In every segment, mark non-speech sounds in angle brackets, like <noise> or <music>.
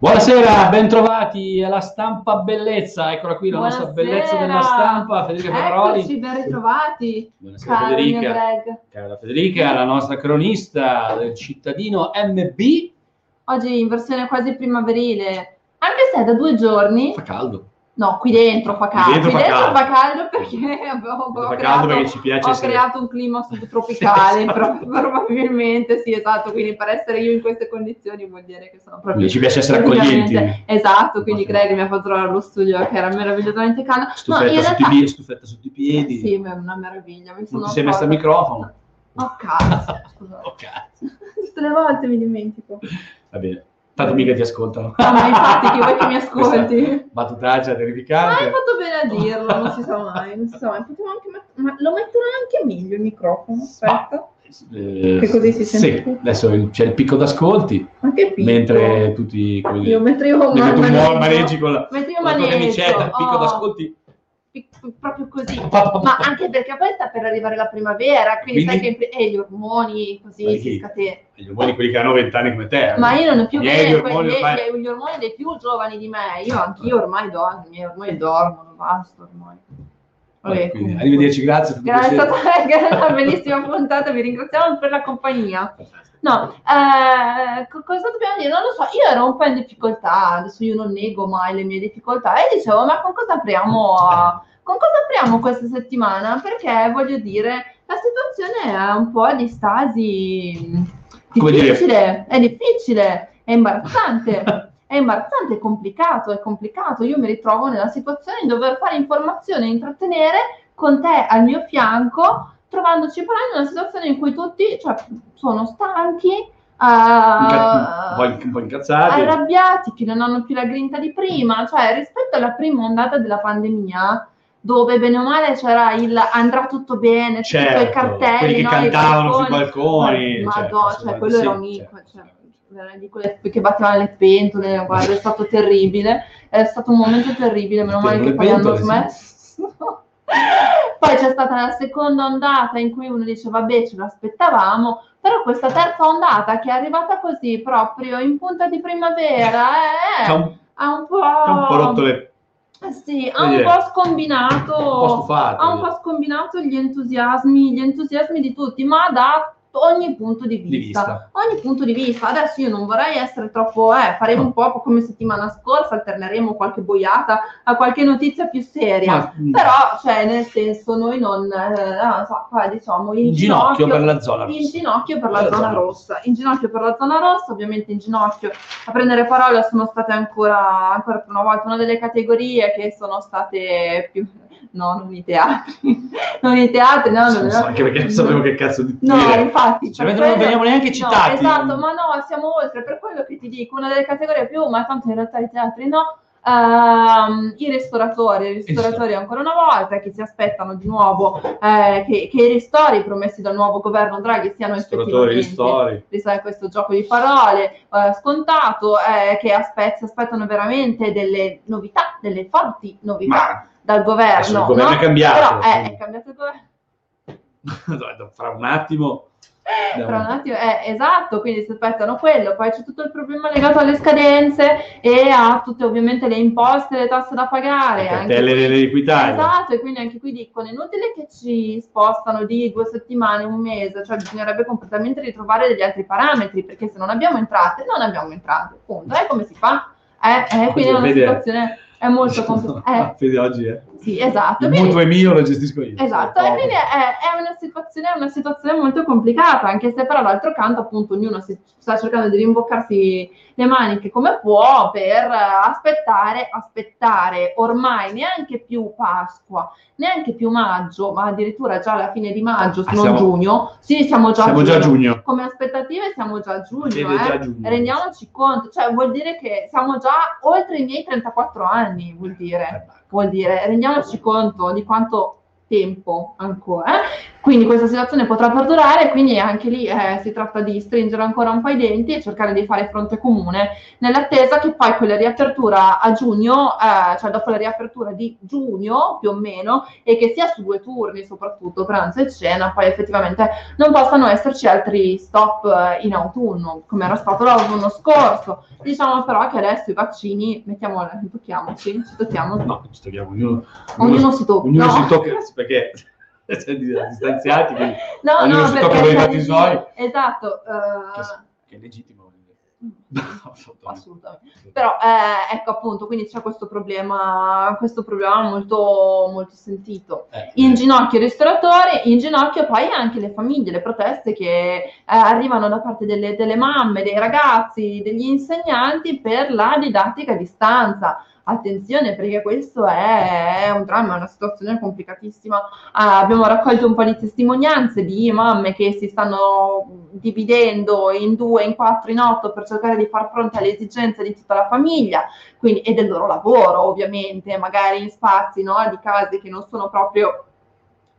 Buonasera, bentrovati alla stampa bellezza, eccola qui la nostra Buonasera. bellezza della stampa, Federica Ferraroli. Eccoci, ben ritrovati. Buonasera Caro mio Federica, Greg. cara Federica, la nostra cronista del cittadino MB. Oggi in versione quasi primaverile, anche se è da due giorni, Fa caldo. No, qui dentro fa caldo, dentro qui fa dentro caldo. fa caldo perché <laughs> abbiamo Fa ho caldo creato, perché ci piace ho essere- creato un clima subtropicale, <laughs> pro- probabilmente sì, esatto, quindi per essere io in queste condizioni vuol dire che sono proprio... Ci piace essere accoglienti. Esatto, quindi. Greg mi ha fatto trovare lo studio che era meravigliosamente caldo. No, Stufetta, sotto, realtà... i piedi, stufetta sotto i piedi. Sì, ma è una meraviglia. Mi non sono ti sei messa al accorta. microfono. Oh cazzo, <laughs> scusa. Oh, cazzo. Tutte le volte mi dimentico. Va bene, tanto mica ti ascoltano. No, ma infatti, che vuoi che mi <laughs> ascolti? Questa Battutaccia Ma terrificante. hai fatto bene a dirlo, non si sa mai, non si sa mai. Potevo anche met- ma lo metterò anche meglio il microfono, aspetta. Eh, Che così si sente Sì, più. adesso c'è il picco d'ascolti, Anche piccolo. mentre tutti come dire, Io mentre io mentre tu maneggio- maneggi con la, mentre io con la tua camicetta, il picco oh, d'ascolti. Proprio così. <laughs> Ma anche perché poi sta per arrivare la primavera, quindi, sai Quindi? che eh, gli ormoni così si scatenano. Gli ormoni quelli che hanno vent'anni come te. Ma io non ho più miei bene, ormoni ormai- gli, gli ormoni dei più giovani di me, io anch'io ormai dormo, i miei ormai dormono, basta ormai. Vabbè, Quindi, arrivederci, grazie. per Grazie, <laughs> è stata una bellissima puntata, vi ringraziamo per la compagnia. No, eh, co- cosa dobbiamo dire? Non lo so, io ero un po' in difficoltà, adesso io non nego mai le mie difficoltà e dicevo, ma con cosa apriamo, con cosa apriamo questa settimana? Perché voglio dire, la situazione è un po' di stasi difficile, è difficile, è imbarazzante. <laughs> È imbarazzante, è complicato, è complicato. Io mi ritrovo nella situazione di dover fare informazione e intrattenere con te al mio fianco, trovandoci però in una situazione in cui tutti cioè, sono stanchi, Inca- un, po', eh, po' incazzati. arrabbiati, che non hanno più la grinta di prima, cioè rispetto alla prima ondata della pandemia, dove bene o male c'era il andrà tutto bene, tutti Certo, cartelli, quelli che no, i cantavano sui balconi. Ma- certo, Madonna, sì, cioè, quello sì, era un certo, cioè, di quelle che battevano le pentole, guarda, è stato terribile, è stato un momento terribile, meno male che poi hanno smesso. Poi c'è stata la seconda ondata in cui uno dice vabbè ce l'aspettavamo, però questa terza ondata che è arrivata così proprio in punta di primavera <laughs> eh, un, ha un po', un po' rotto le... eh sì, ha un po' scombinato un po' stufato. ha un po' scombinato gli entusiasmi, gli entusiasmi di tutti, ma da ogni punto di vista. Di vista. Ogni punto di vista. Adesso io non vorrei essere troppo, eh, faremo un po' come settimana scorsa, alterneremo qualche boiata a qualche notizia più seria. Ma, mm, Però, cioè, nel senso, noi non, eh, non so, qua diciamo in, in ginocchio per la zona in rossa. ginocchio per la Per zona zona rossa, in ginocchio per la zona rossa, ovviamente in ginocchio a prendere parola sono state ancora, ancora per una volta una delle categorie che sono state più, no, non i teatri, <laughs> non i teatri, no, Non no, so, no. anche perché non sapevo che cazzo di No, dire. infatti, Cioè, per non quello- veniamo neanche no, citati. esatto, ma no, siamo oltre, per quello che ti dico, una delle categorie più, ma tanto in realtà i teatri no, ehm, i ristoratori, i ristoratori ancora una volta che si aspettano di nuovo eh, che, che i ristori promessi dal nuovo governo Draghi siano Ristoratori, effettivamente ristori. questo gioco di parole eh, scontato eh, che aspe- si aspettano veramente delle novità, delle forti novità Ma dal governo. adesso il governo no? è cambiato. Però eh, è cambiato il governo. fra un attimo... Tra un attimo, eh, esatto, quindi si aspettano quello, poi c'è tutto il problema legato alle scadenze e a tutte ovviamente le imposte, le tasse da pagare. Le anche cartelle qui- dell'Equitalia. Esatto, e quindi anche qui dicono, è inutile che ci spostano di due settimane, un mese, cioè bisognerebbe completamente ritrovare degli altri parametri, perché se non abbiamo entrate, non abbiamo entrate, punto. E come si fa? Eh, eh, quindi è una eh. situazione è molto complicata. Eh, Fede oggi è. Sì, esatto. Il quindi- mutuo è mio, lo gestisco io. Esatto, e quindi è, è una, situazione, è una situazione molto complicata, anche se però d'altro canto appunto ognuno si sta cercando di rimboccarsi le maniche come può per eh, aspettare, aspettare ormai neanche più Pasqua, neanche più maggio, ma addirittura già alla fine di maggio, se Ah, non siamo- giugno, sì siamo già Siamo a già giugno. giugno. Come aspettative siamo già a giugno, Vede già eh. giugno. rendiamoci conto, cioè vuol dire che siamo già oltre i miei 34 anni, vuol dire Eh, vuol dire? Rendiamoci conto di quanto tempo ancora. Quindi questa situazione potrà perdurare, quindi anche lì eh, si tratta di stringere ancora un po' i denti e cercare di fare fronte comune, nell'attesa che poi con la riapertura a giugno, eh, cioè dopo la riapertura di giugno più o meno, e che sia su due turni soprattutto, pranzo e cena, poi effettivamente non possano esserci altri stop eh, in autunno, come era stato l'autunno scorso. Diciamo però che adesso i vaccini, mettiamo, tocchiamoci, ci tocchiamo, No, ci togliamo ognuno, ognuno si tocca. ognuno no? si tocca perché <laughs> distanziati, quindi <laughs> No, Ognuno no, si perché tocca con i fatti dici- suoi. Esatto, che, eh, che è legittimo. dire. <laughs> Assolutamente. assolutamente. Però eh, ecco appunto, quindi c'è questo problema, questo problema molto, molto sentito. Eh, In ginocchio i ristoratori, in ginocchio poi anche le famiglie, le proteste che eh, arrivano da parte delle, delle mamme, dei ragazzi, degli insegnanti per la didattica a distanza. Attenzione perché questo è, un dramma, è una situazione complicatissima. Ah, abbiamo raccolto un po' di testimonianze di mamme che si stanno dividendo in due, in quattro, in otto per cercare di far fronte alle esigenze di tutta la famiglia quindi, e del loro lavoro, ovviamente, magari in spazi no, di case che non sono proprio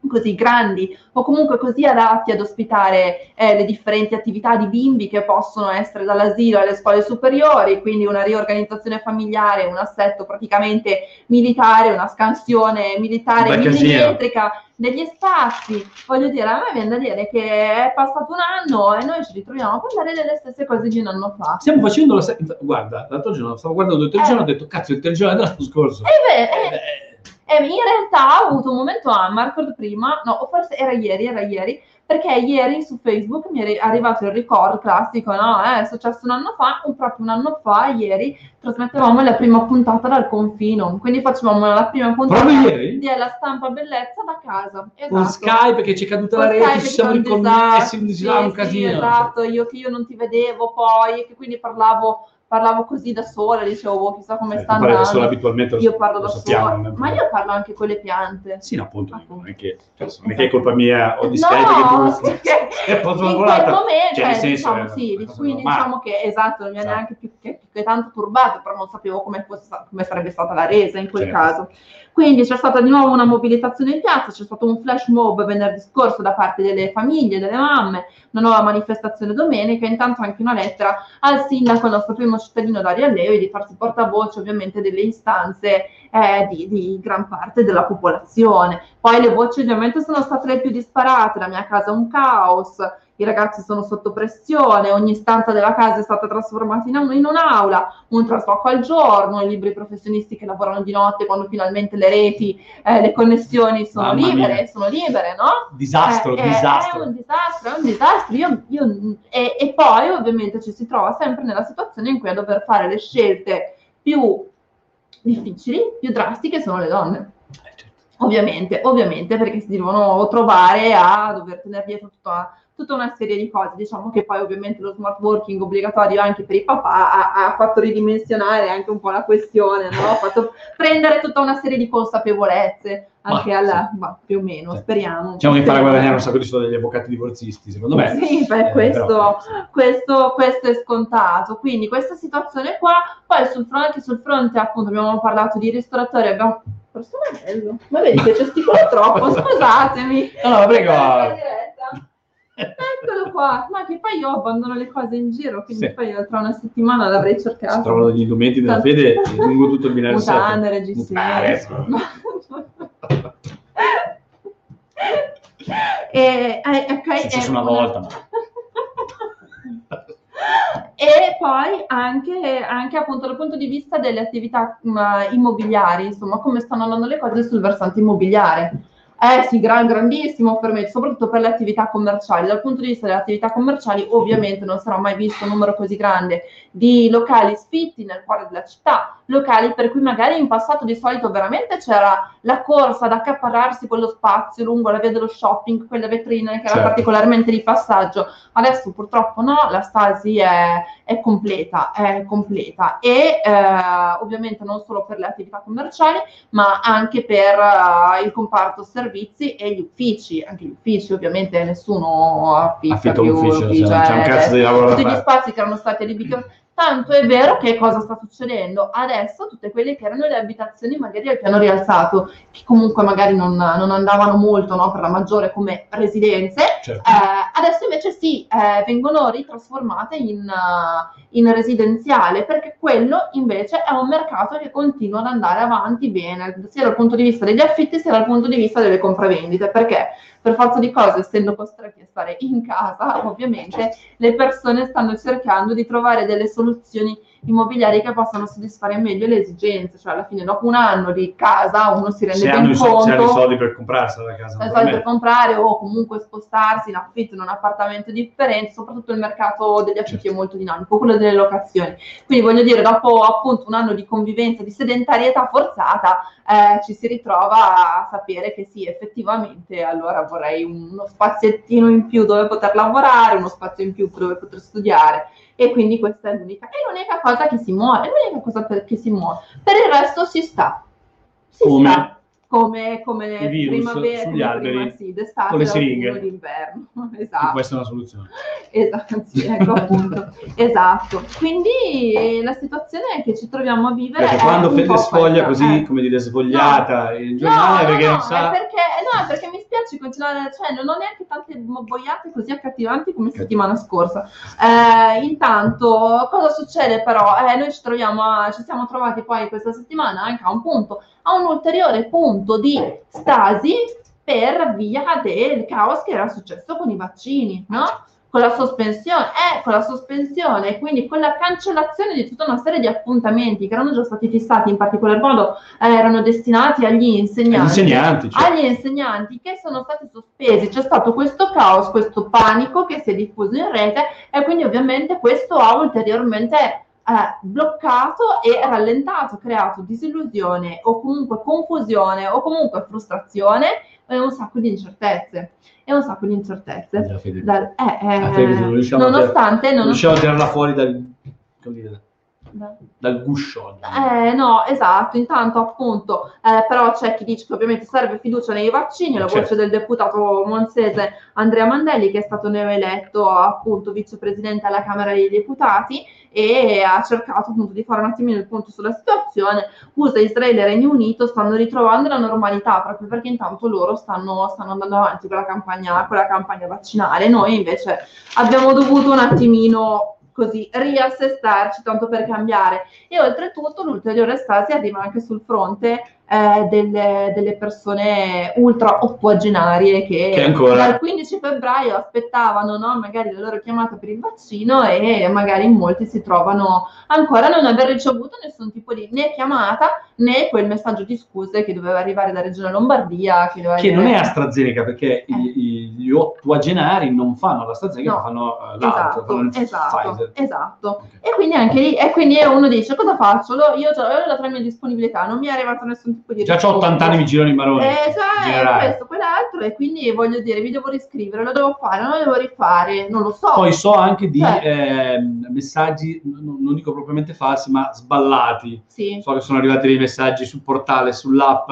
così grandi o comunque così adatti ad ospitare eh, le differenti attività di bimbi che possono essere dall'asilo alle scuole superiori, quindi una riorganizzazione familiare, un assetto praticamente militare, una scansione militare millimetrica degli spazi. Voglio dire, a me viene da dire che è passato un anno e noi ci ritroviamo a parlare delle stesse cose di un anno fa. Stiamo facendo la se- guarda, l'altro giorno stavo guardando il telegiornale e ho detto cazzo il telegiornale dell'anno scorso. Eh beh, eh, Eh, E in realtà ho avuto un momento a Marcord prima, no, o forse era ieri, era ieri, perché ieri su Facebook mi è arrivato il ricordo classico, no? Eh, è successo un anno fa, o proprio un anno fa, ieri, trasmettevamo la prima puntata dal confino, quindi facevamo la prima puntata ieri? della stampa bellezza da casa. Esatto. Con Skype che c'è caduta la Con rete, Skype ci siamo un riconnessi, dava un sì, casino. Sì, esatto, io che io non ti vedevo poi, e che quindi parlavo, parlavo così da sola, dicevo, boh, chissà come Eh, sta parli da andando. sola abitualmente, Io parlo lo da sola, ma problema. io parlo anche con le piante. Sì, no, appunto, Appunto. non è che, cioè, non è che è colpa mia o di No, Skype che tu è un po' in quel momento, Cioè, eh, senso, diciamo, sì, quindi normale. diciamo che esatto, non mi ha Esatto. neanche più che, più che tanto turbato, però non sapevo come, fosse, come sarebbe stata la resa in quel Certo. caso. Quindi c'è stata di nuovo una mobilitazione in piazza, c'è stato un flash mob venerdì scorso da parte delle famiglie, delle mamme, una nuova manifestazione domenica, intanto anche una lettera al sindaco, il nostro primo cittadino Dario Alleo, di farsi portavoce ovviamente delle istanze eh, di, di gran parte della popolazione. Poi le voci ovviamente sono state le più disparate, la mia casa è un caos, i ragazzi sono sotto pressione, ogni stanza della casa è stata trasformata in, in un'aula, un trasloco al giorno, i libri professionisti che lavorano di notte quando finalmente le reti, eh, le connessioni sono Mamma libere, mia. sono libere, no? Disastro, Eh, eh, disastro. È un disastro, è un disastro. Io- io- e, e poi ovviamente ci si trova sempre nella situazione in cui a dover fare le scelte più difficili, più drastiche sono le donne. Ovviamente, ovviamente, perché si devono trovare a dover tenere dietro tutta, tutta una serie di cose. Diciamo che poi ovviamente lo smart working obbligatorio anche per i papà ha, ha fatto ridimensionare anche un po' la questione, no? ha fatto <laughs> prendere tutta una serie di consapevolezze anche Ma, alla, sì. ma più o meno, Sì. speriamo. Diciamo che farà guadagnare un sacco di soldi agli avvocati divorzisti, secondo me. Sì, beh, Eh, questo, però- questo, questo è scontato. Quindi questa situazione qua, poi sul fronte, anche sul fronte appunto abbiamo parlato di ristoratori, abbiamo... Questo è bello, ma vedi che gesticolo troppo, <laughs> scusatemi. No, no, prego. Eccolo qua, ma che poi io abbandono le cose in giro, quindi Sì. poi tra una settimana l'avrei Si cercato. trovano degli indumenti della fede <laughs> lungo tutto il binario Mutande, 7. reggiseni. Mutande, <laughs> e, eh, ok, Successo è una volta, ma- E poi anche, anche appunto dal punto di vista delle attività mh, immobiliari, insomma, come stanno andando le cose sul versante immobiliare. Eh sì, gran, grandissimo fermento, soprattutto per le attività commerciali. Dal punto di vista delle attività commerciali, ovviamente non sarà mai visto un numero così grande di locali sfitti nel cuore della città, locali per cui magari in passato di solito veramente c'era la corsa ad accaparrarsi quello spazio lungo la via dello shopping, quelle vetrine che era Certo. particolarmente di passaggio. Adesso purtroppo no, la stasi è, è completa, è completa e eh, ovviamente non solo per le attività commerciali, ma anche per eh, il comparto servizi e gli uffici. Anche gli uffici, ovviamente nessuno affitta più ufficio, l'ufficio, cioè, c'è un eh, cazzo di lavoro da tutti gli spazi che erano stati adibiti Tanto è vero che cosa sta succedendo? Adesso tutte quelle che erano le abitazioni magari al piano rialzato, che comunque magari non, non andavano molto no, per la maggiore come residenze, Certo. eh, adesso invece sì, eh, vengono ritrasformate in, eh, in residenziale perché quello invece è un mercato che continua ad andare avanti bene, sia dal punto di vista degli affitti sia dal punto di vista delle compravendite, perché per forza di cose, essendo costretti a stare in casa, <laughs> ovviamente le persone stanno cercando di trovare delle soluzioni immobiliari che possano soddisfare meglio le esigenze, cioè alla fine dopo un anno di casa uno si rende Se ben hanno, i conto se hanno i soldi per comprarsi la casa. per naturalmente. comprare o comunque spostarsi in affitto in un appartamento differente, soprattutto il mercato degli affitti è molto dinamico, quello delle locazioni. Quindi voglio dire, dopo appunto un anno di convivenza, di sedentarietà forzata, eh, ci si ritrova a sapere che sì, effettivamente allora vorrei uno spaziettino in più dove poter lavorare, uno spazio in più dove poter studiare. E quindi questa è l'unica, è l'unica cosa che si muove, è l'unica cosa per, che si muove. Per il resto si sta. Si Come? sta. Come, come virus primavera, sugli come alberi prima, sì, d'estate, con le siringhe. d'inverno. <laughs> E Esatto. Questa è una soluzione. Esatto, sì, ecco appunto. Esatto. Quindi eh, la situazione è che ci troviamo a vivere. Perché quando Fede sfoglia questa, così, eh. come dire, svogliata il No, giornale, no, perché no, non sa... È perché, no, è perché mi spiace continuare, cioè non ho neanche tante boiate così accattivanti come settimana scorsa. Eh, intanto, cosa succede però? Eh, noi ci troviamo, a- ci siamo trovati poi questa settimana anche a un punto, a un ulteriore punto di stasi per via del caos che era successo con i vaccini, no? Con la sospensione, eh, con la sospensione, quindi con la cancellazione di tutta una serie di appuntamenti che erano già stati fissati, in particolar modo eh, erano destinati agli Gli insegnanti insegnanti, cioè. agli insegnanti che sono stati sospesi. C'è stato questo caos, questo panico che si è diffuso in rete e quindi ovviamente questo ha ulteriormente eh, bloccato e rallentato, creato disillusione o comunque confusione o comunque frustrazione e un sacco di incertezze. E un sacco di incertezze. Dal- eh, eh, non riusciamo a nonostante, Non riusciamo nonostante a tirarla fuori dal, da- dal guscio. Eh, no, esatto, intanto appunto, eh, però c'è chi dice che ovviamente serve fiducia nei vaccini, la voce Certo. del deputato monzese Andrea Mandelli che è stato neoeletto appunto vicepresidente alla Camera dei Deputati e ha cercato appunto di fare un attimino il punto sulla situazione. USA, Israele e Regno Unito stanno ritrovando la normalità proprio perché intanto loro stanno, stanno andando avanti con la, campagna, con la campagna vaccinale, noi invece abbiamo dovuto un attimino così riassestarci tanto per cambiare e oltretutto l'ulteriore stasi arriva anche sul fronte eh, delle, delle persone ultra ottuagenarie che, Che ancora- dal 15 febbraio aspettavano no, magari la loro chiamata per il vaccino e magari molti si trovano ancora a non aver ricevuto nessun tipo di né chiamata né quel messaggio di scuse che doveva arrivare da Regione Lombardia che, Che non è arrivare- AstraZeneca perché i- i- gli ottuagenari non fanno l'AstraZeneca, No. fanno eh, l'altro, Esatto, il esatto, Pfizer. esatto. Ok. E quindi anche lì, e quindi uno dice cosa faccio? Io avevo dato la mia disponibilità, non mi è arrivato nessun tipo di Già ho risposta. 80 anni, mi girano i maroni. Eh, generale. questo, quell'altro, e quindi voglio dire, mi devo riscrivere, lo devo fare, non lo devo rifare, non lo so. Poi so anche di ehm, messaggi, non dico propriamente falsi, ma sballati. Sì. So che sono arrivati dei messaggi sul portale, sull'app.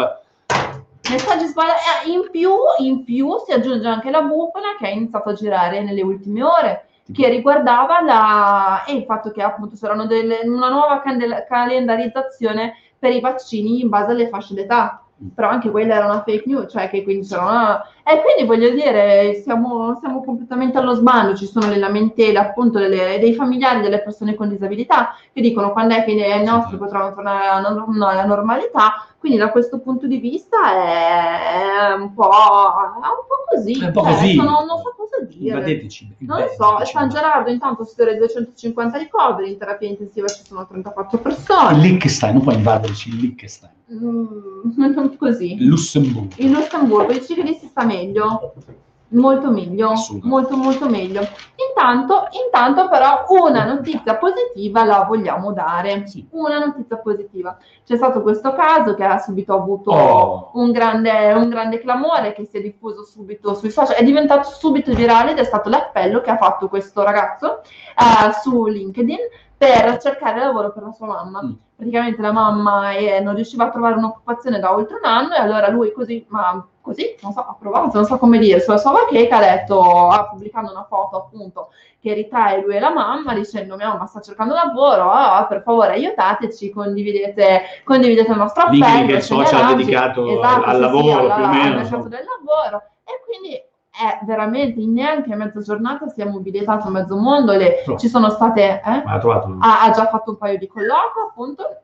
Messaggi sbagliati. Eh, in, più, in più si aggiunge anche la bufala che ha iniziato a girare nelle ultime ore, che riguardava la, e il fatto che appunto c'erano delle, una nuova candela- calendarizzazione per i vaccini in base alle fasce d'età. Però anche quella era una fake news, cioè che quindi c'era una... E quindi voglio dire, siamo, siamo completamente allo sbando, ci sono le lamentele appunto delle- dei familiari delle persone con disabilità che dicono quando è che i nostri potranno tornare alla, alla normalità, quindi da questo punto di vista è un po', un po' così, È un po' cioè, così. adesso non, non so cosa dire. Invadeteci. Non lo so, San Gerardo intanto i 250 ricoveri, in terapia intensiva ci sono 34 Il persone, Liechtenstein, non puoi invaderci il Liechtenstein. Mm, <laughs> così. Il Lussemburgo. Il Lussemburgo dice che lì si sta meglio, molto meglio, molto molto meglio. Intanto, intanto però una notizia positiva la vogliamo dare, Sì. una notizia positiva. C'è stato questo caso che ha subito avuto Oh. un, grande, un grande clamore che si è diffuso subito sui social, è diventato subito virale ed è stato l'appello che ha fatto questo ragazzo eh, su LinkedIn per cercare lavoro per la sua mamma. Mm. Praticamente la mamma eh, non riusciva a trovare un'occupazione da oltre un anno e allora lui così, ma così, non so, ha provato, non so come dire, sulla sua bacheca ha detto, ha pubblicato una foto appunto che ritrae lui e la mamma dicendo mia mamma sta cercando lavoro, ah, per favore aiutateci, condividete, condividete il nostro appello. che è il social dedicato Esatto, al sì, sì, lavoro, alla- più o al meno, mercato insomma. del lavoro e quindi è veramente in neanche mezza giornata si è mobilitato mezzo mondo, le- ci sono state... eh? Ha, ha già fatto un paio di colloqui, appunto,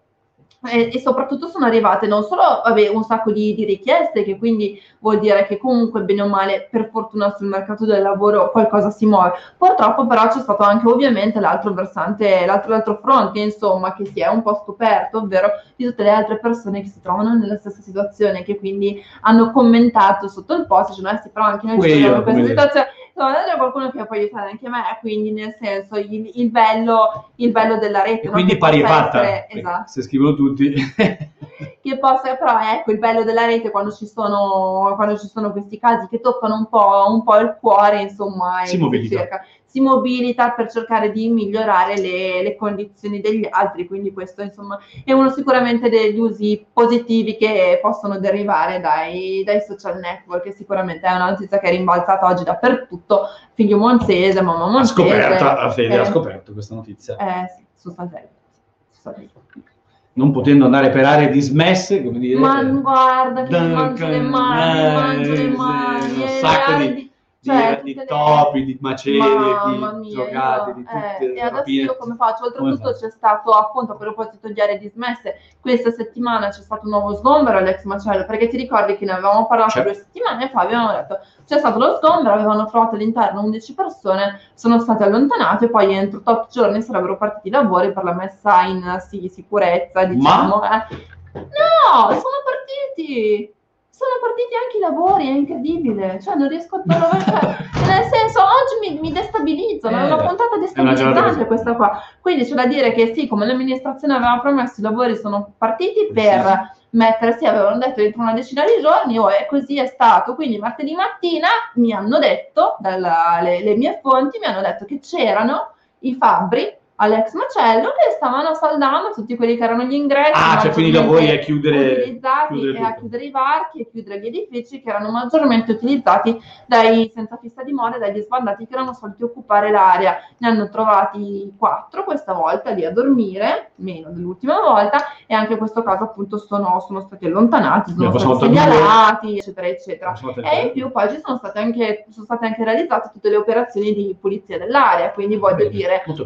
e, e soprattutto sono arrivate non solo vabbè, un sacco di, di richieste, che quindi vuol dire che comunque bene o male, per fortuna sul mercato del lavoro qualcosa si muove. Purtroppo però c'è stato anche ovviamente l'altro versante, l'altro, l'altro fronte, insomma, che si è un po' scoperto, ovvero di tutte le altre persone che si trovano nella stessa situazione, che quindi hanno commentato sotto il post, dicendo, eh sì, però anche noi ci troviamo in questa situazione. Insomma, c'è qualcuno che può aiutare anche me, quindi nel senso il, il bello, il bello della rete. E quindi pari fatta. essere- esatto Se scrivono tutti. <laughs> che possa, però ecco il bello della rete quando ci sono, quando ci sono questi casi che toccano un po', un po' il cuore, insomma, Si mobilita. cerca- si mobilita per cercare di migliorare le, le condizioni degli altri, quindi questo insomma è uno sicuramente degli usi positivi che possono derivare dai, dai social network, che sicuramente è una notizia che è rimbalzata oggi dappertutto, figlio monzese, mamma Ha monzese. scoperto, la Fede eh, ha scoperto questa notizia. Eh sì, sostanzialmente. Non potendo andare per aree dismesse, come dire. Ma eh, guarda che Duncan, mangio le mani, eh, mangio le sì, mani, un sacco di- di, cioè, di tutte le- topi, di macerie, Mamma di mia, io- di eh, tutte e adesso rapine. io come faccio? Come Oltretutto fai? c'è stato appunto a proposito di aree dismesse, questa settimana c'è stato un nuovo sgombero all'ex macello, perché ti ricordi che ne avevamo parlato Certo. due settimane fa, abbiamo detto c'è stato lo sgombero, avevano trovato all'interno 11 persone, sono state allontanate, poi entro 8 giorni sarebbero partiti i lavori per la messa in sì, sicurezza, diciamo. eh. No, sono partiti! Sono partiti anche i lavori, è incredibile. Cioè, non riesco a trovare. Cioè, nel senso, oggi mi, mi destabilizzano. È Eh, una puntata è una giornata destabilizzante questa qua. Quindi c'è da dire che sì, come l'amministrazione aveva promesso, i lavori sono partiti per mettere, sì, avevano detto entro una decina di giorni, oh, e così è stato. Quindi martedì mattina mi hanno detto, dalla- le, le mie fonti mi hanno detto che c'erano i fabbri all'ex macello che stavano saldando tutti quelli che erano gli ingressi. Ah, cioè quindi i lavori a chiudere, chiudere e a chiudere i varchi e chiudere gli edifici che erano maggiormente utilizzati dai senza fissa dimora e dagli sbandati che erano soliti occupare l'area. Ne hanno trovati quattro questa volta lì a dormire, meno dell'ultima volta, e anche in questo caso appunto sono, sono stati allontanati, sono stati segnalati, eccetera, eccetera. Insomma, E in più poi ci sono state anche, sono state anche realizzate tutte le operazioni di pulizia dell'area, quindi voglio Bene, dire, molto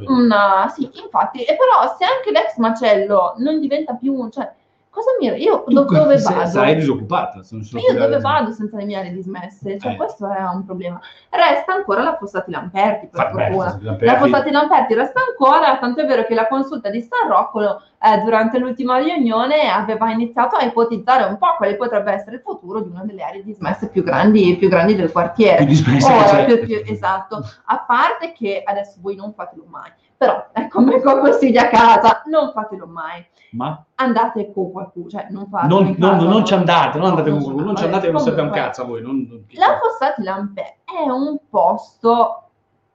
sì, infatti, e però se anche l'ex macello non diventa più cioè, cosa mi, io Tu dove se- vado? Sarai disoccupata. se non sono Io dove vado senza le mie aree dismesse? Cioè, Eh. questo è un problema. Resta ancora la Fossati Lamperti, per fortuna. La Fossati Lamperti resta ancora, tanto è vero che la consulta di San Roccolo eh, durante l'ultima riunione aveva iniziato a ipotizzare un po' quale potrebbe essere il futuro di una delle aree dismesse più grandi, più grandi del quartiere. più dismessa che Ora, più- più- esatto, a parte che adesso voi non fatelo mai, però ecco <laughs> come consiglio a casa, non fatelo mai. Ma Andate con qualcuno, cioè non fate non, non- casa, non ci andate, non andate con qualcuno, non ci andate. non serve un cazzo a voi. Non, non- La Fossati Lampè è un posto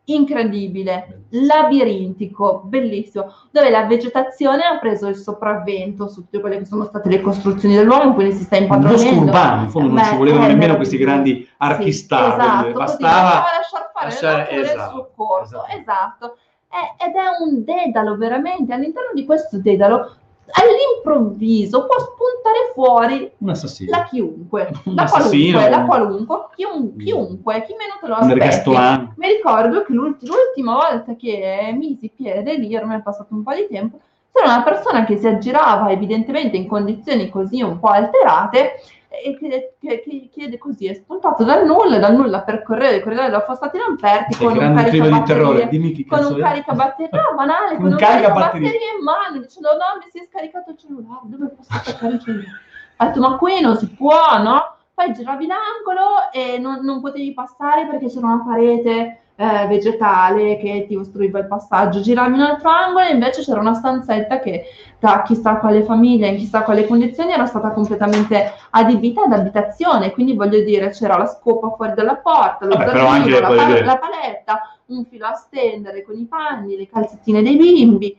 incredibile, labirintico, bellissimo, dove la vegetazione ha preso il sopravvento su tutte quelle che sono state le costruzioni dell'uomo, quindi si sta un impadronendo. urbano, in fondo non Beh, ci volevano è nemmeno questi meraviglioso. grandi archistar, Sì, esatto, bastava bastava lasciar fare lasciare- le nature il esatto, suo corso, esatto. esatto. È- ed è un dedalo veramente, all'interno di questo dedalo all'improvviso può spuntare fuori un assassino, la chiunque, Un la qualunque, la un- qualunque, chiun- chiunque, chi meno te lo aspetti. Mi ricordo che l'ult- l'ultima volta che misi piede lì, ormai è passato un po' di tempo, c'era una persona che si aggirava evidentemente in condizioni così un po' alterate e che, che- che chiede così, è spuntato dal nulla, dal nulla per correre i corridoi della Fossati Lamperti con un di caricabatterie chi con un caricabatterie, no, banale, Un con un caricabatterie. caricabatterie in mano, dicendo no, mi si è scaricato il cellulare, dove posso attaccare il cellulare? Ha detto, ma qui non si può, no? Poi giravi l'angolo e non, non potevi passare perché c'era una parete eh, vegetale che ti ostruiva il passaggio. Giravi un altro angolo e invece c'era una stanzetta che da chissà quale famiglia, in chissà quale condizioni, era stata completamente adibita ad abitazione. Quindi voglio dire, c'era la scopa fuori dalla porta, lo Vabbè, anche, la, voglio pa- dire- la paletta, un filo a stendere con i panni, le calzettine dei bimbi.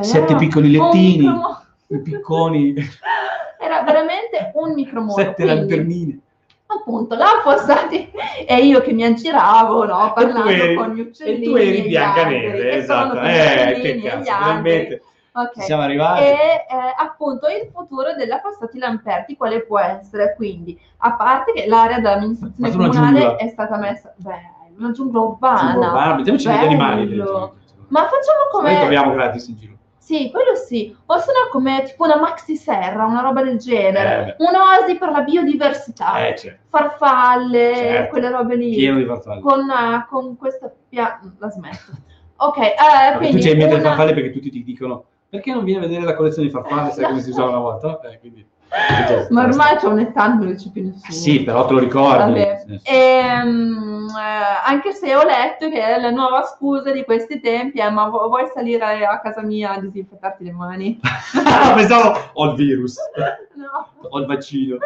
Sette piccoli lettini, i <laughs> picconi, Era veramente un micromondo. sette Quindi, lanternine. appunto, là fossati <laughs> e io che mi aggiravo, no, parlando eri- con gli E uccellini. tu eri e gli Biancaneve, esatto. Eh, che e cazzo, alberi. finalmente Ok. siamo arrivati. E eh, appunto il futuro della Passati Lamperti quale può essere? Quindi, a parte che l'area dell'amministrazione comunale giungla. è stata messa, beh, una giungla urbana. Guarda, mettiamoci degli animali. Ma facciamo Noi come troviamo gratis in giro. Sì, quello sì. O se no come tipo una maxi serra, una roba del genere. Eh, Un'oasi per la biodiversità. Eh, certo. Farfalle, Certo. quelle robe lì. Pieno di farfalle. Con, eh, con questa pia... La smetto. Ok, eh, Vabbè, tu quindi c'hai in mente le una- farfalle perché tutti ti dicono perché non vieni a vedere la collezione di farfalle, sai come si usava una volta? Eh, quindi- <laughs> Ma ormai c'è un'età, non lo dice più nessuno. Sì, però te lo ricordi. Vabbè. Sì. Ehm, eh, anche se ho letto che la nuova scusa di questi tempi è ma vu- vuoi salire a casa mia a disinfettarti le mani? <laughs> Pensavo, ho il virus, <laughs> no, ho il vaccino.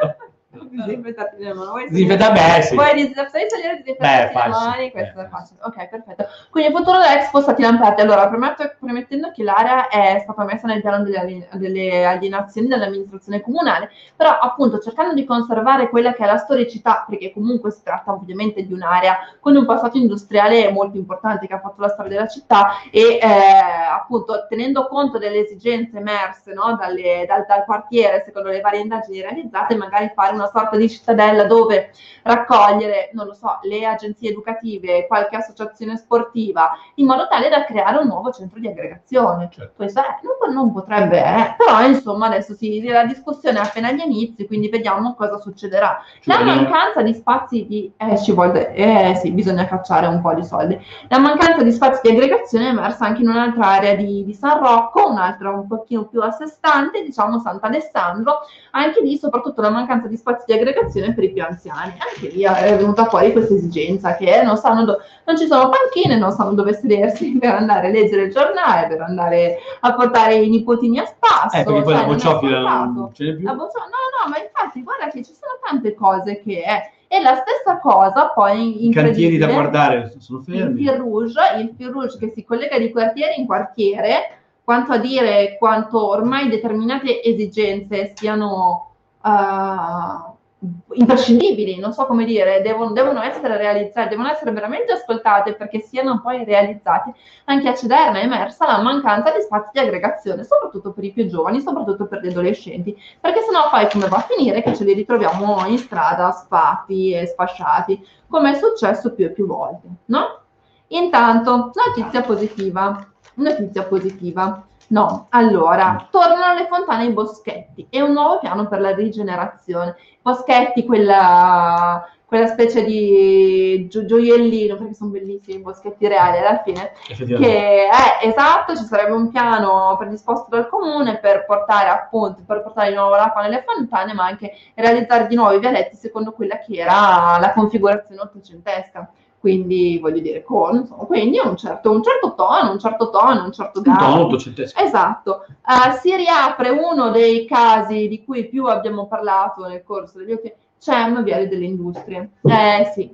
Disinfettarti le mani. Vuoi Disinfetta salire- beh, sì. Vuoi dis- sai salire a disinfettarti Beh, le mani? Questo Eh, è facile. Ok, perfetto. Quindi il futuro dell'Expo stati lamperti. Allora, premetto, premettendo che l'area è stata messa nel piano delle, delle alienazioni dell'amministrazione comunale, però appunto cercando di conservare quella che è la storicità, perché comunque si tratta ovviamente di un'area con un passato industriale molto importante che ha fatto la storia della città e eh, appunto tenendo conto delle esigenze emerse no, dalle- dal, dal quartiere secondo le varie indagini realizzate, magari fare una sorta di cittadella dove raccogliere, non lo so, le agenzie educative, qualche associazione sportiva, in modo tale da creare un nuovo centro di aggregazione. Certo. Questo è, non, non potrebbe, eh, però insomma adesso si, la discussione è appena agli inizi, quindi vediamo cosa succederà. Ci La mancanza di spazi di... Eh, ci vuole... Eh sì, bisogna cacciare un po' di soldi. La mancanza di spazi di aggregazione è emersa anche in un'altra area di, di San Rocco, un'altra un pochino più a sé stante, diciamo Sant'Alessandro, anche lì soprattutto la mancanza di spazi di aggregazione per i più anziani. Anche lì è venuta fuori questa esigenza che non sanno do- non ci sono panchine, non sanno dove sedersi <laughs> per andare a leggere il giornale, per andare a portare i nipotini a spasso. Eh, perché poi la non bocciofila scontato. non ce n'è più. La No, no, ma infatti guarda che ci sono tante cose che è. E la stessa cosa poi I cantieri da guardare sono il fermi. fil rouge, il rouge che si collega di quartiere in quartiere, quanto a dire quanto ormai determinate esigenze siano eh, imprescindibili, non so come dire, devono, devono essere realizzate, devono essere veramente ascoltate perché siano poi realizzate. Anche a Cederna è emersa la mancanza di spazi di aggregazione, soprattutto per i più giovani, soprattutto per gli adolescenti, perché sennò poi come va a finire che ce li ritroviamo in strada sfatti e sfasciati, come è successo più e più volte, no? Intanto, notizia positiva, notizia positiva. No, allora, tornano le fontane ai boschetti e un nuovo piano per la rigenerazione. Boschetti, quella, quella specie di gio- gioiellino, perché sono bellissimi i boschetti reali alla fine, che è esatto, ci sarebbe un piano predisposto dal comune per portare appunto, per portare di nuovo l'acqua nelle fontane, ma anche realizzare di nuovo i vialetti secondo quella che era la configurazione ottocentesca. Quindi voglio dire, con quindi un certo, un certo tono, un certo tono, un certo Un garbo. tono ottocentesco. Esatto, Eh, si riapre uno dei casi di cui più abbiamo parlato nel corso degli ultimi, CEM Viale delle Industrie. Eh sì,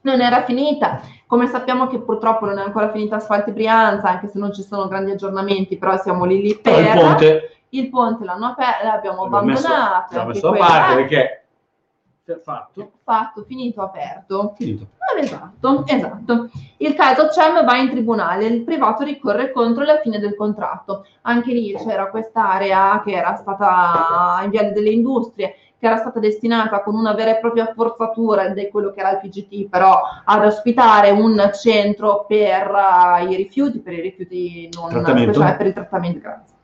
non era finita. Come sappiamo che purtroppo non è ancora finita Asfalti Brianza, anche se non ci sono grandi aggiornamenti, però siamo lì lì per... Il ponte Il ponte l'hanno aperto, l'abbiamo l'abbiamo messo, abbandonato. l'abbiamo messo da quello parte perché fatto, fatto, finito, aperto. finito. Ah, Esatto, esatto. Il caso CEM va in tribunale, il privato ricorre contro la fine del contratto. Anche lì c'era quest'area che era stata in Viale delle Industrie, che era stata destinata con una vera e propria forzatura di quello che era il PGT, però ad ospitare un centro per eh, i rifiuti, per i rifiuti non speciali, per il trattamento, grazie.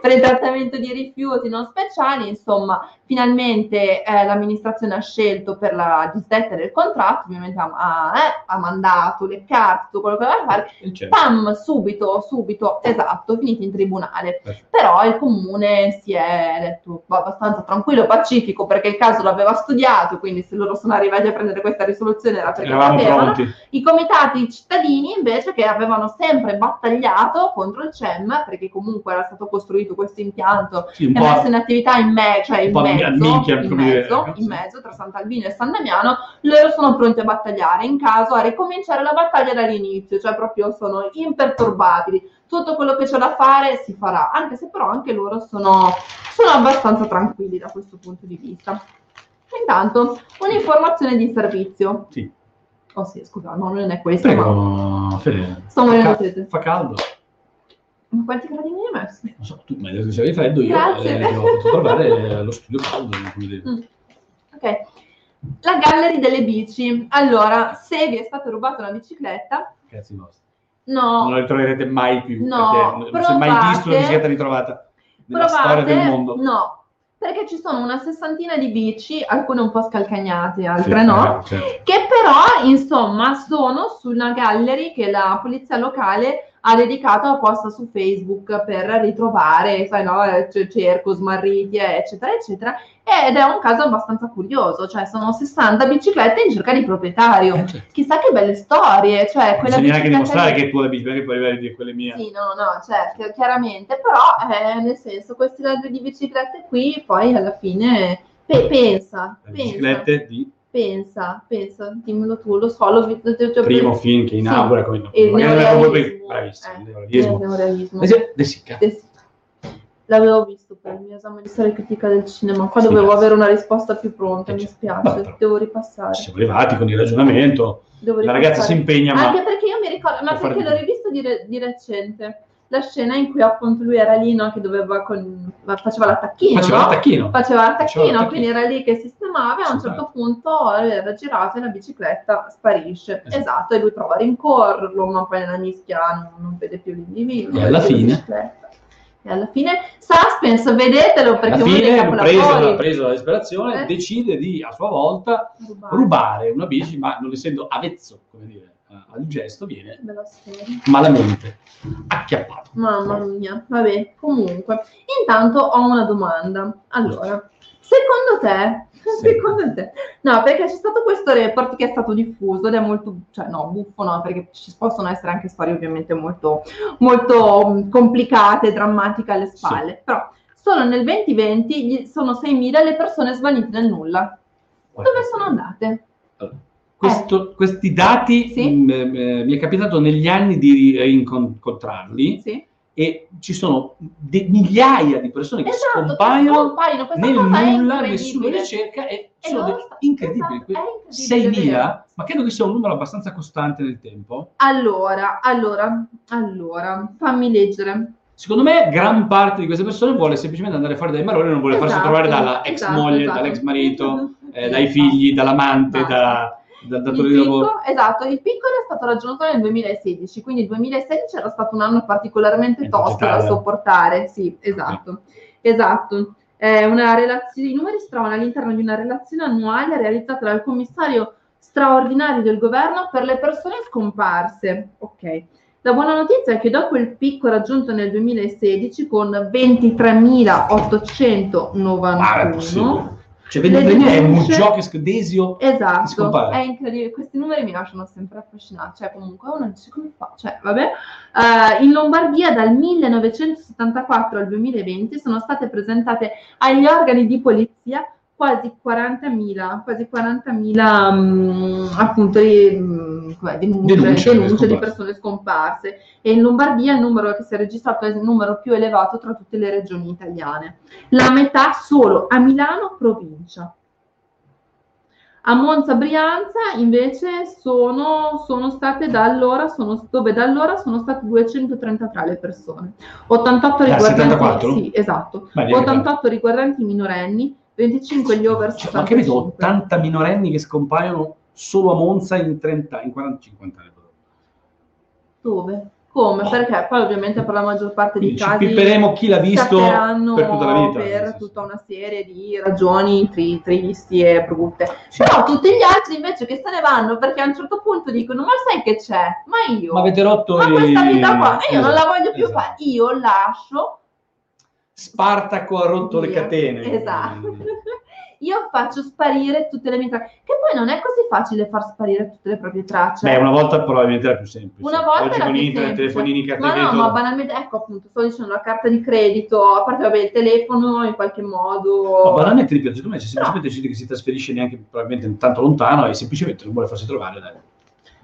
Per il trattamento di rifiuti non speciali, insomma, finalmente eh, l'amministrazione ha scelto per la disdetta del contratto, ovviamente ha, ha- eh, ha mandato le carte, tutto quello che doveva fare, E certo. pam, subito, subito, esatto, finiti in tribunale. Perfetto. Però il comune si è detto "Boh, abbastanza tranquillo, pacifico, perché il caso l'aveva studiato, quindi se loro sono arrivati a prendere questa risoluzione era perché Eravamo sapevano. pronti. I comitati cittadini invece che avevano sempre battagliato contro il CEM, perché comunque era stato costruito questo impianto Sì, è messo in attività in, me- cioè in mezzo, minchia, in, mezzo, in mezzo tra Sant'Albino e San Damiano, loro sono pronti a battagliare in caso a ricominciare la battaglia dall'inizio, cioè proprio sono imperturbabili. tutto quello che c'è da fare si farà, anche se però anche loro sono, sono abbastanza tranquilli da questo punto di vista. Intanto, un'informazione di servizio. Sì. Oh sì, scusa, no, non è questo, ma Prego, Fede. sto Fa, ca- fa caldo. Ma quanti gradi mi hai messo? Non so, tu mi hai detto che c'avevi freddo, io Grazie. eh, ho fatto trovare lo studio caldo. Mm. Ok. La gallery delle bici. Allora, se vi è stata rubata una bicicletta, Cazzi vostri. no, Non la ritroverete mai più. No, perché non si è mai visto una bicicletta ritrovata nella storia provate, del mondo. no, perché ci sono una sessantina di bici, alcune un po' scalcagnate, altre Sì, no, eh, certo. che però, insomma, sono su una gallery che la polizia locale ha dedicato apposta su Facebook per ritrovare, sai no, eh, cerco, smarriti, eccetera, eccetera, ed è un caso abbastanza curioso, cioè sono 60 biciclette in cerca di proprietario. Eh, certo. Chissà che belle storie, cioè quella Bisogna anche dimostrare che tu la bicicletta puoi arrivare di quelle mie. sì, no, no, certo, chiaramente, però eh, nel senso, questi ladri di biciclette qui poi alla fine pe- pensa, Le pensa, biciclette di pensa, pensa, dimmelo tu, lo so, l'ho visto, ho primo preso- film che inaugura come il neorealismo, bravissimo, eh, il neorealismo. il neorealismo. Eh sì, De Sica. Eh sì. L'avevo visto per il mio esame di storia critica del cinema, qua Sì, dovevo grazie. avere una risposta più pronta, Eh, mi certo. spiace, Vabbè, però- devo ripassare. Ci siamo arrivati con il ragionamento. La ragazza si impegna, ma Anche perché io mi ricordo, ma perché l'ho rivisto di, re- di recente, la scena in cui appunto lui era lì, no, che doveva con... faceva l'attacchino, faceva no? l'attacchino. Faceva l'attacchino, quindi era lì che sistemava e a un Sì, certo punto era girato e la bicicletta sparisce. Esatto. Esatto, e lui prova a rincorrerlo, ma poi nella mischia non, non vede più l'individuo. E alla la fine? E alla fine, suspense, vedetelo perché Alla uno dei fine, preso, capolavori... preso dalla disperazione, Eh. decide di a sua volta Rubare. rubare una bici, ma non essendo avezzo, come dire, al gesto, viene malamente acchiappato. Mamma mia, vabbè, comunque. Intanto ho una domanda. Allora, secondo te, Sì. secondo te, no, perché c'è stato questo report che è stato diffuso ed è molto, cioè no, buffo no, perché ci possono essere anche storie ovviamente molto, molto mh, complicate, drammatiche alle spalle, però solo nel 2020 gli- sono 6.000 le persone svanite nel nulla. Dove sono andate? Questo- Questi dati Sì. mh, eh, mi è capitato negli anni di rincontrarli Sì. e ci sono de- migliaia di persone che Esatto, che scompaiono questa nel nulla, nessuno ricerca e E sono sta- incredibili. esatto, incredibile, 6.000, ma credo che sia un numero abbastanza costante nel tempo. Allora, allora, allora, fammi leggere. Secondo me, gran parte di queste persone vuole semplicemente andare fuori dai maroni, non vuole farsi Esatto, trovare dalla ex esatto, moglie, esatto. dall'ex marito, <laughs> eh, dai Esatto. figli, dall'amante, Basta. da- dal datore Il di lavoro. esatto, il picco era stato raggiunto nel 2016, quindi il 2016 era stato un anno particolarmente In tosto da sopportare, sì, esatto, esatto. È una relazione, I numeri si trovano all'interno di una relazione annuale realizzata dal commissario straordinario del governo per le persone scomparse. Ok. La buona notizia è che dopo il picco raggiunto nel 2016 con 23.891, Ma è possibile. Cioè, Le 23.000 è un gioco desio. Esatto, è incredibile. Questi numeri mi lasciano sempre affascinati. Cioè, comunque uno dice come fa? Cioè, vabbè. Eh, in Lombardia dal 1974 al 2020 sono state presentate agli organi di polizia quasi 40.000, quasi 40.000 mm, appunto di, mm, com'è, denunce, Denunce, denunce di persone scomparse. E in Lombardia il numero che si è registrato è il numero più elevato tra tutte le regioni italiane. La metà solo a Milano provincia. A Monza Brianza invece sono, sono state da allora, sono, dove da allora sono state 233 le persone. 88 Dal riguardanti, 74? sì, esatto. Beh, direi che- 88 riguardanti i minorenni, 25 gli over Cioè, ma che vedo 65. 80 minorenni che scompaiono solo a Monza in 30, in 40, 50 anni. Dove? Come? Perché poi ovviamente per la maggior parte dei Quindi ci casi pipperemo chi l'ha visto per tutta la vita. per tutta una serie di ragioni tri- tristi e brutte. Sì. Però tutti gli altri invece che se ne vanno perché a un certo punto dicono ma sai che c'è? Ma io... Ma avete rotto Ma i- questa vita qua, io non la Esatto, voglio più esatto. fare, io lascio. Spartaco ha rotto le catene. Esatto. <laughs> Io faccio sparire tutte le mie tracce. Che poi non è così facile far sparire tutte le proprie tracce. Beh, una volta probabilmente era più semplice. Una volta Oggi era con più internet, semplice. telefonini, carte Ma di no, credito. ma banalmente, ecco appunto, sto dicendo la carta di credito, a parte vabbè il telefono in qualche modo. Ma banalmente ripeto, secondo me c'è semplicemente gente che si trasferisce neanche probabilmente tanto lontano e semplicemente non vuole farsi trovare. Dai.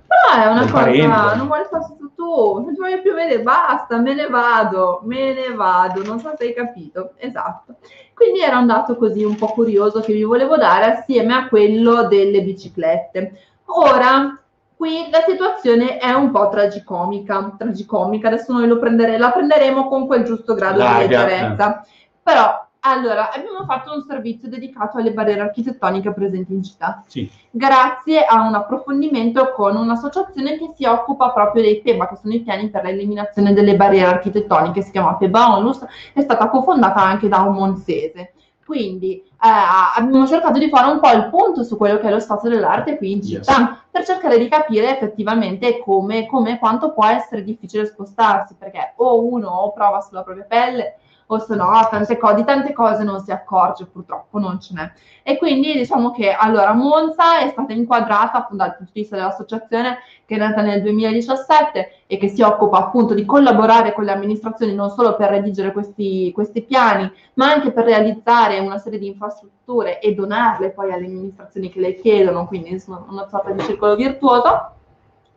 Però è una cosa, parente. non vuoi farsi tu, non ti voglio più vedere, basta, me ne vado, me ne vado, non so se hai capito, esatto. Quindi era un dato così un po' curioso che vi volevo dare assieme a quello delle biciclette. Ora, qui la situazione è un po' tragicomica, tragicomica, adesso noi lo prendere- la prenderemo con quel giusto grado Larga, di leggerezza. Però, allora, abbiamo fatto un servizio dedicato alle barriere architettoniche presenti in città Sì. grazie a un approfondimento con un'associazione che si occupa proprio dei PEBA, che sono i piani per l'eliminazione delle barriere architettoniche, si chiama PEBA Onlus, è stata cofondata anche da un monzese. Quindi eh, abbiamo cercato di fare un po' il punto su quello che è lo stato dell'arte qui in Yes. città, per cercare di capire effettivamente come, e quanto può essere difficile spostarsi, perché o uno o prova sulla propria pelle o se no tante co- di tante cose non si accorge, purtroppo non ce n'è. E quindi diciamo che allora Monza è stata inquadrata appunto dal punto di vista dell'associazione che è nata nel 2017 e che si occupa appunto di collaborare con le amministrazioni non solo per redigere questi, questi piani, ma anche per realizzare una serie di infrastrutture e donarle poi alle amministrazioni che le chiedono, quindi insomma una sorta di circolo virtuoso.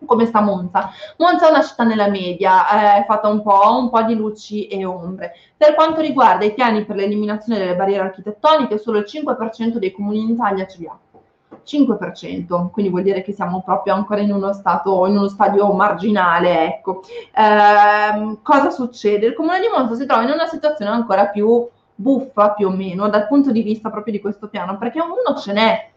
Come sta Monza? Monza è una città nella media, eh, è fatta un po', un po' di luci e ombre. Per quanto riguarda i piani per l'eliminazione delle barriere architettoniche, solo il 5% dei comuni in Italia ce li ha. 5%, quindi vuol dire che siamo proprio ancora in uno stato, in uno stadio marginale, ecco. Ehm, cosa succede? Il comune di Monza si trova in una situazione ancora più buffa, più o meno, dal punto di vista proprio di questo piano, perché uno ce n'è,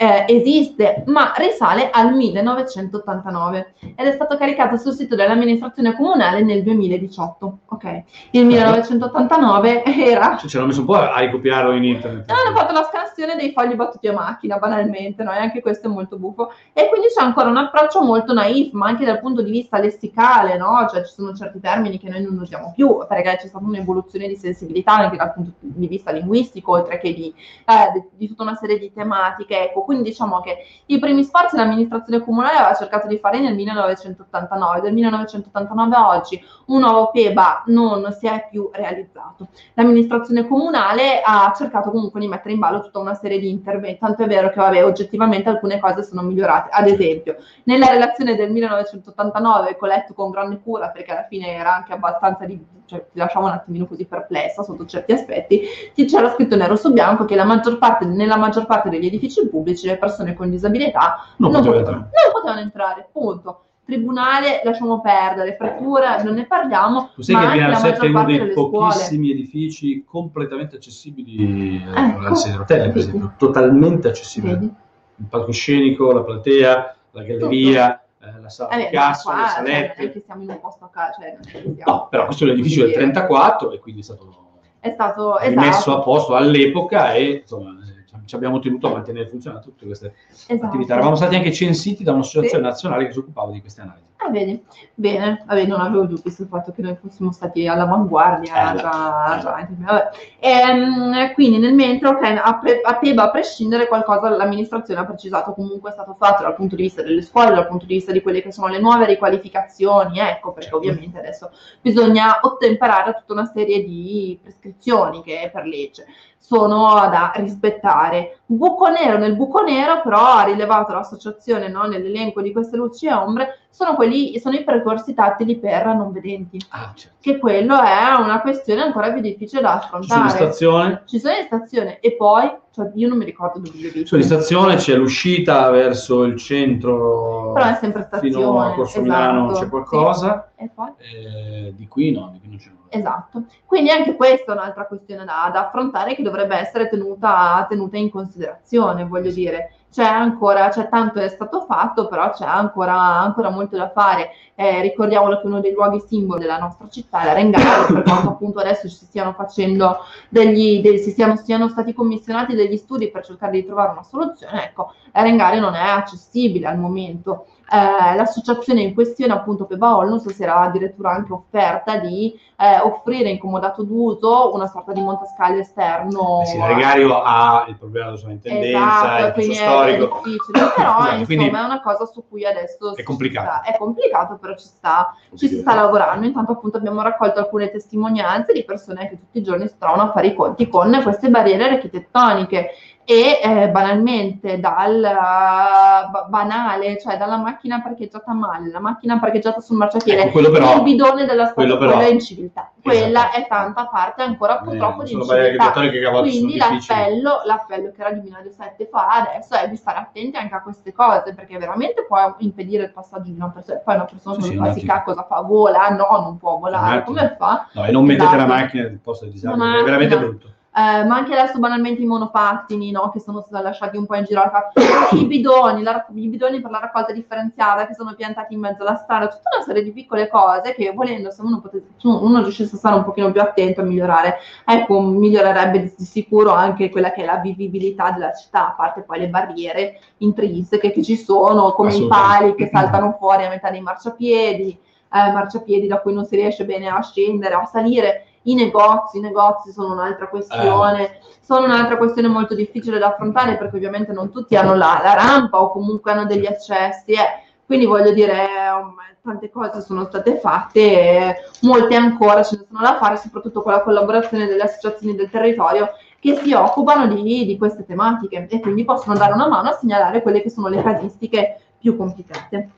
eh, esiste, ma risale al 1989 ed è stato caricato sul sito dell'amministrazione comunale nel 2018. Ok, il 1989 era Cioè, ci hanno messo un po' a ricopiarlo in internet. No, hanno fatto la scansione dei fogli battuti a macchina, banalmente, no? E anche questo è molto buffo. E quindi c'è ancora un approccio molto naif, ma anche dal punto di vista lessicale, no? Cioè ci sono certi termini che noi non usiamo più, perché c'è stata un'evoluzione di sensibilità anche dal punto di vista linguistico, oltre che di, eh, di, di tutta una serie di tematiche. Ecco, quindi diciamo che i primi sforzi l'amministrazione comunale aveva cercato di fare nel 1989. Dal 1989 a oggi un nuovo PEBA non si è più realizzato l'amministrazione comunale ha cercato comunque di mettere in ballo tutta una serie di interventi, tanto è vero che vabbè, oggettivamente alcune cose sono migliorate. Ad esempio, nella relazione del 1989, che ho letto con grande cura perché alla fine era anche abbastanza di, cioè ti lasciava un attimino così perplessa sotto certi aspetti, ti c'era scritto nero su bianco che la maggior parte, nella maggior parte degli edifici pubblici le persone con disabilità Non non, poteva potevano, entrare. non potevano entrare, punto. Tribunale lasciamo perdere, frattura non ne parliamo, Tu sai ma che anche Via la 7 è uno dei delle scuole. pochissimi edifici completamente accessibili eh, Ecco. alla sede hotel, per esempio, totalmente accessibile. Vedi? Il palcoscenico, la platea, la galleria, la sala ma cassa, qua, le cioè, salette. che siamo in un posto a caso, cioè, No, però questo è l'edificio del 34 e quindi è stato è stato rimesso esatto, a posto all'epoca e insomma eh, ci abbiamo tenuto a mantenere funzionate tutte queste esatto. attività. Eravamo stati anche censiti da un'associazione Sì. nazionale che si occupava di queste analisi. Ah, vedi, bene, vabbè, non avevo dubbi sul fatto che noi fossimo stati all'avanguardia, Eh, già, già, vabbè. Ehm, quindi nel mentre, ok, a, pre- a Peba, a prescindere, qualcosa l'amministrazione ha precisato, comunque è stato fatto dal punto di vista delle scuole, dal punto di vista di quelle che sono le nuove riqualificazioni, ecco, perché Certo. ovviamente adesso bisogna ottemperare a tutta una serie di prescrizioni che per legge sono da rispettare. Buco nero nel buco nero, però ha rilevato l'associazione no, nell'elenco di queste luci e ombre, sono, quelli, sono i percorsi tattili per non vedenti, Ah, certo. che quello è una questione ancora più difficile da Ci sono in affrontare. stazione, Ci sono in stazione e poi, cioè, io non mi ricordo dove visti. Sono in stazione, c'è l'uscita verso il centro, Però è sempre stazione. fino a Corso Milano esatto. c'è qualcosa, Sì. E poi? eh, di qui no, di qui non c'è nulla. Esatto, quindi anche questa è un'altra questione da, da affrontare che dovrebbe essere tenuta, tenuta in considerazione, voglio dire. C'è ancora, c'è tanto è stato fatto, però c'è ancora, ancora molto da fare. Eh, ricordiamolo che uno dei luoghi simbolo della nostra città è l'Arengario, per quanto appunto adesso ci stiano facendo degli, dei, si siano, siano stati commissionati degli studi per cercare di trovare una soluzione, ecco, l'Arengario non è accessibile al momento. Eh, l'associazione in questione, appunto Peba Olnus, si era addirittura anche offerta di eh, offrire in comodato d'uso una sorta di montascale esterno. Sì, Gregario ha il problema della sua intendenza, Esatto, il suo è, è storico. difficile, <coughs> però Esatto, insomma quindi è una cosa su cui adesso è complicato. sta- è complicato, però ci sta, ci si sta lavorando. Intanto appunto abbiamo raccolto alcune testimonianze di persone che tutti i giorni si trovano a fare i conti con queste barriere architettoniche e eh, banalmente dal uh, ba- banale, cioè dalla macchina parcheggiata male, la macchina parcheggiata sul marciapiede, Ecco, quello però- il bidone della quello spazzatura però- è inciviltà. Quella Esatto. è tanta parte ancora purtroppo Eh, di inciviltà. Quindi l'appello, l'appello che Radio Binario 7 fa adesso è di stare attenti anche a queste cose, perché veramente può impedire il passaggio di una persona. Poi una persona Sì, come sì, fa cosa fa? Vola? No, non può volare. Come fa? No, e non mettete la Esatto. macchina nel posto del disabile, è veramente brutto. Eh, ma anche adesso banalmente i monopattini, no? Che sono stati lasciati un po' in giro. <coughs> I bidoni, la i bidoni per la raccolta differenziata che sono piantati in mezzo alla strada, tutta una serie di piccole cose che volendo, se uno, potesse, se uno riuscisse a stare un pochino più attento a migliorare, ecco, migliorerebbe di, sicuro anche quella che è la vivibilità della città, a parte poi le barriere intrinseche che ci sono, come i pali che saltano fuori a metà dei marciapiedi, eh, marciapiedi da cui non si riesce bene a scendere, a salire. I negozi, i negozi sono un'altra questione, sono un'altra questione molto difficile da affrontare perché ovviamente non tutti hanno la, la rampa o comunque hanno degli accessi. eh. Quindi voglio dire, um, tante cose sono state fatte, e molte ancora ce ne sono da fare, soprattutto con la collaborazione delle associazioni del territorio che si occupano di, di queste tematiche e quindi possono dare una mano a segnalare quelle che sono le casistiche più complicate.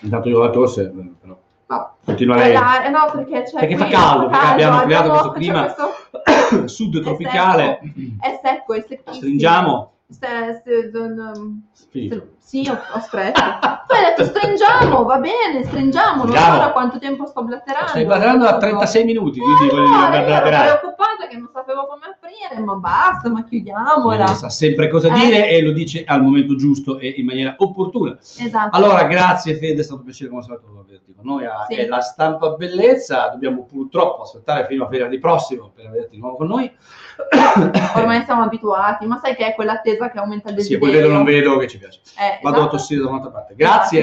Intanto io la tosse, eh, però No. continua Eh, là, eh, no, perché, c'è Perché fa caldo, perché abbiamo creato questo clima questo- <coughs> Sud tropicale. è secco, è secchissimo. Stringiamo. Se- sì, ho, ho stretto. Tu hai detto stringiamo, va bene, stringiamo. Non so Stringiamo. da quanto tempo sto blatterando. Stai parlando da 36 minuti, quindi voglio dire, Allora, per io ero preoccupata che non sapevo come aprire, ma basta, ma chiudiamola. Lei sa sempre cosa Eh. dire e lo dice al momento giusto e in maniera opportuna. Esatto. Allora, grazie Fede, è stato un piacere come solito averti con noi. a- Sì. È la stampa bellezza, dobbiamo purtroppo aspettare fino a venerdì prossimo per averti di nuovo con noi. <coughs> Ormai siamo abituati, ma sai che è quell'attesa che aumenta il Sì, desiderio. poi vedo non vedo che ci piace. Eh, Vado a esatto. tossire da un'altra parte. Grazie,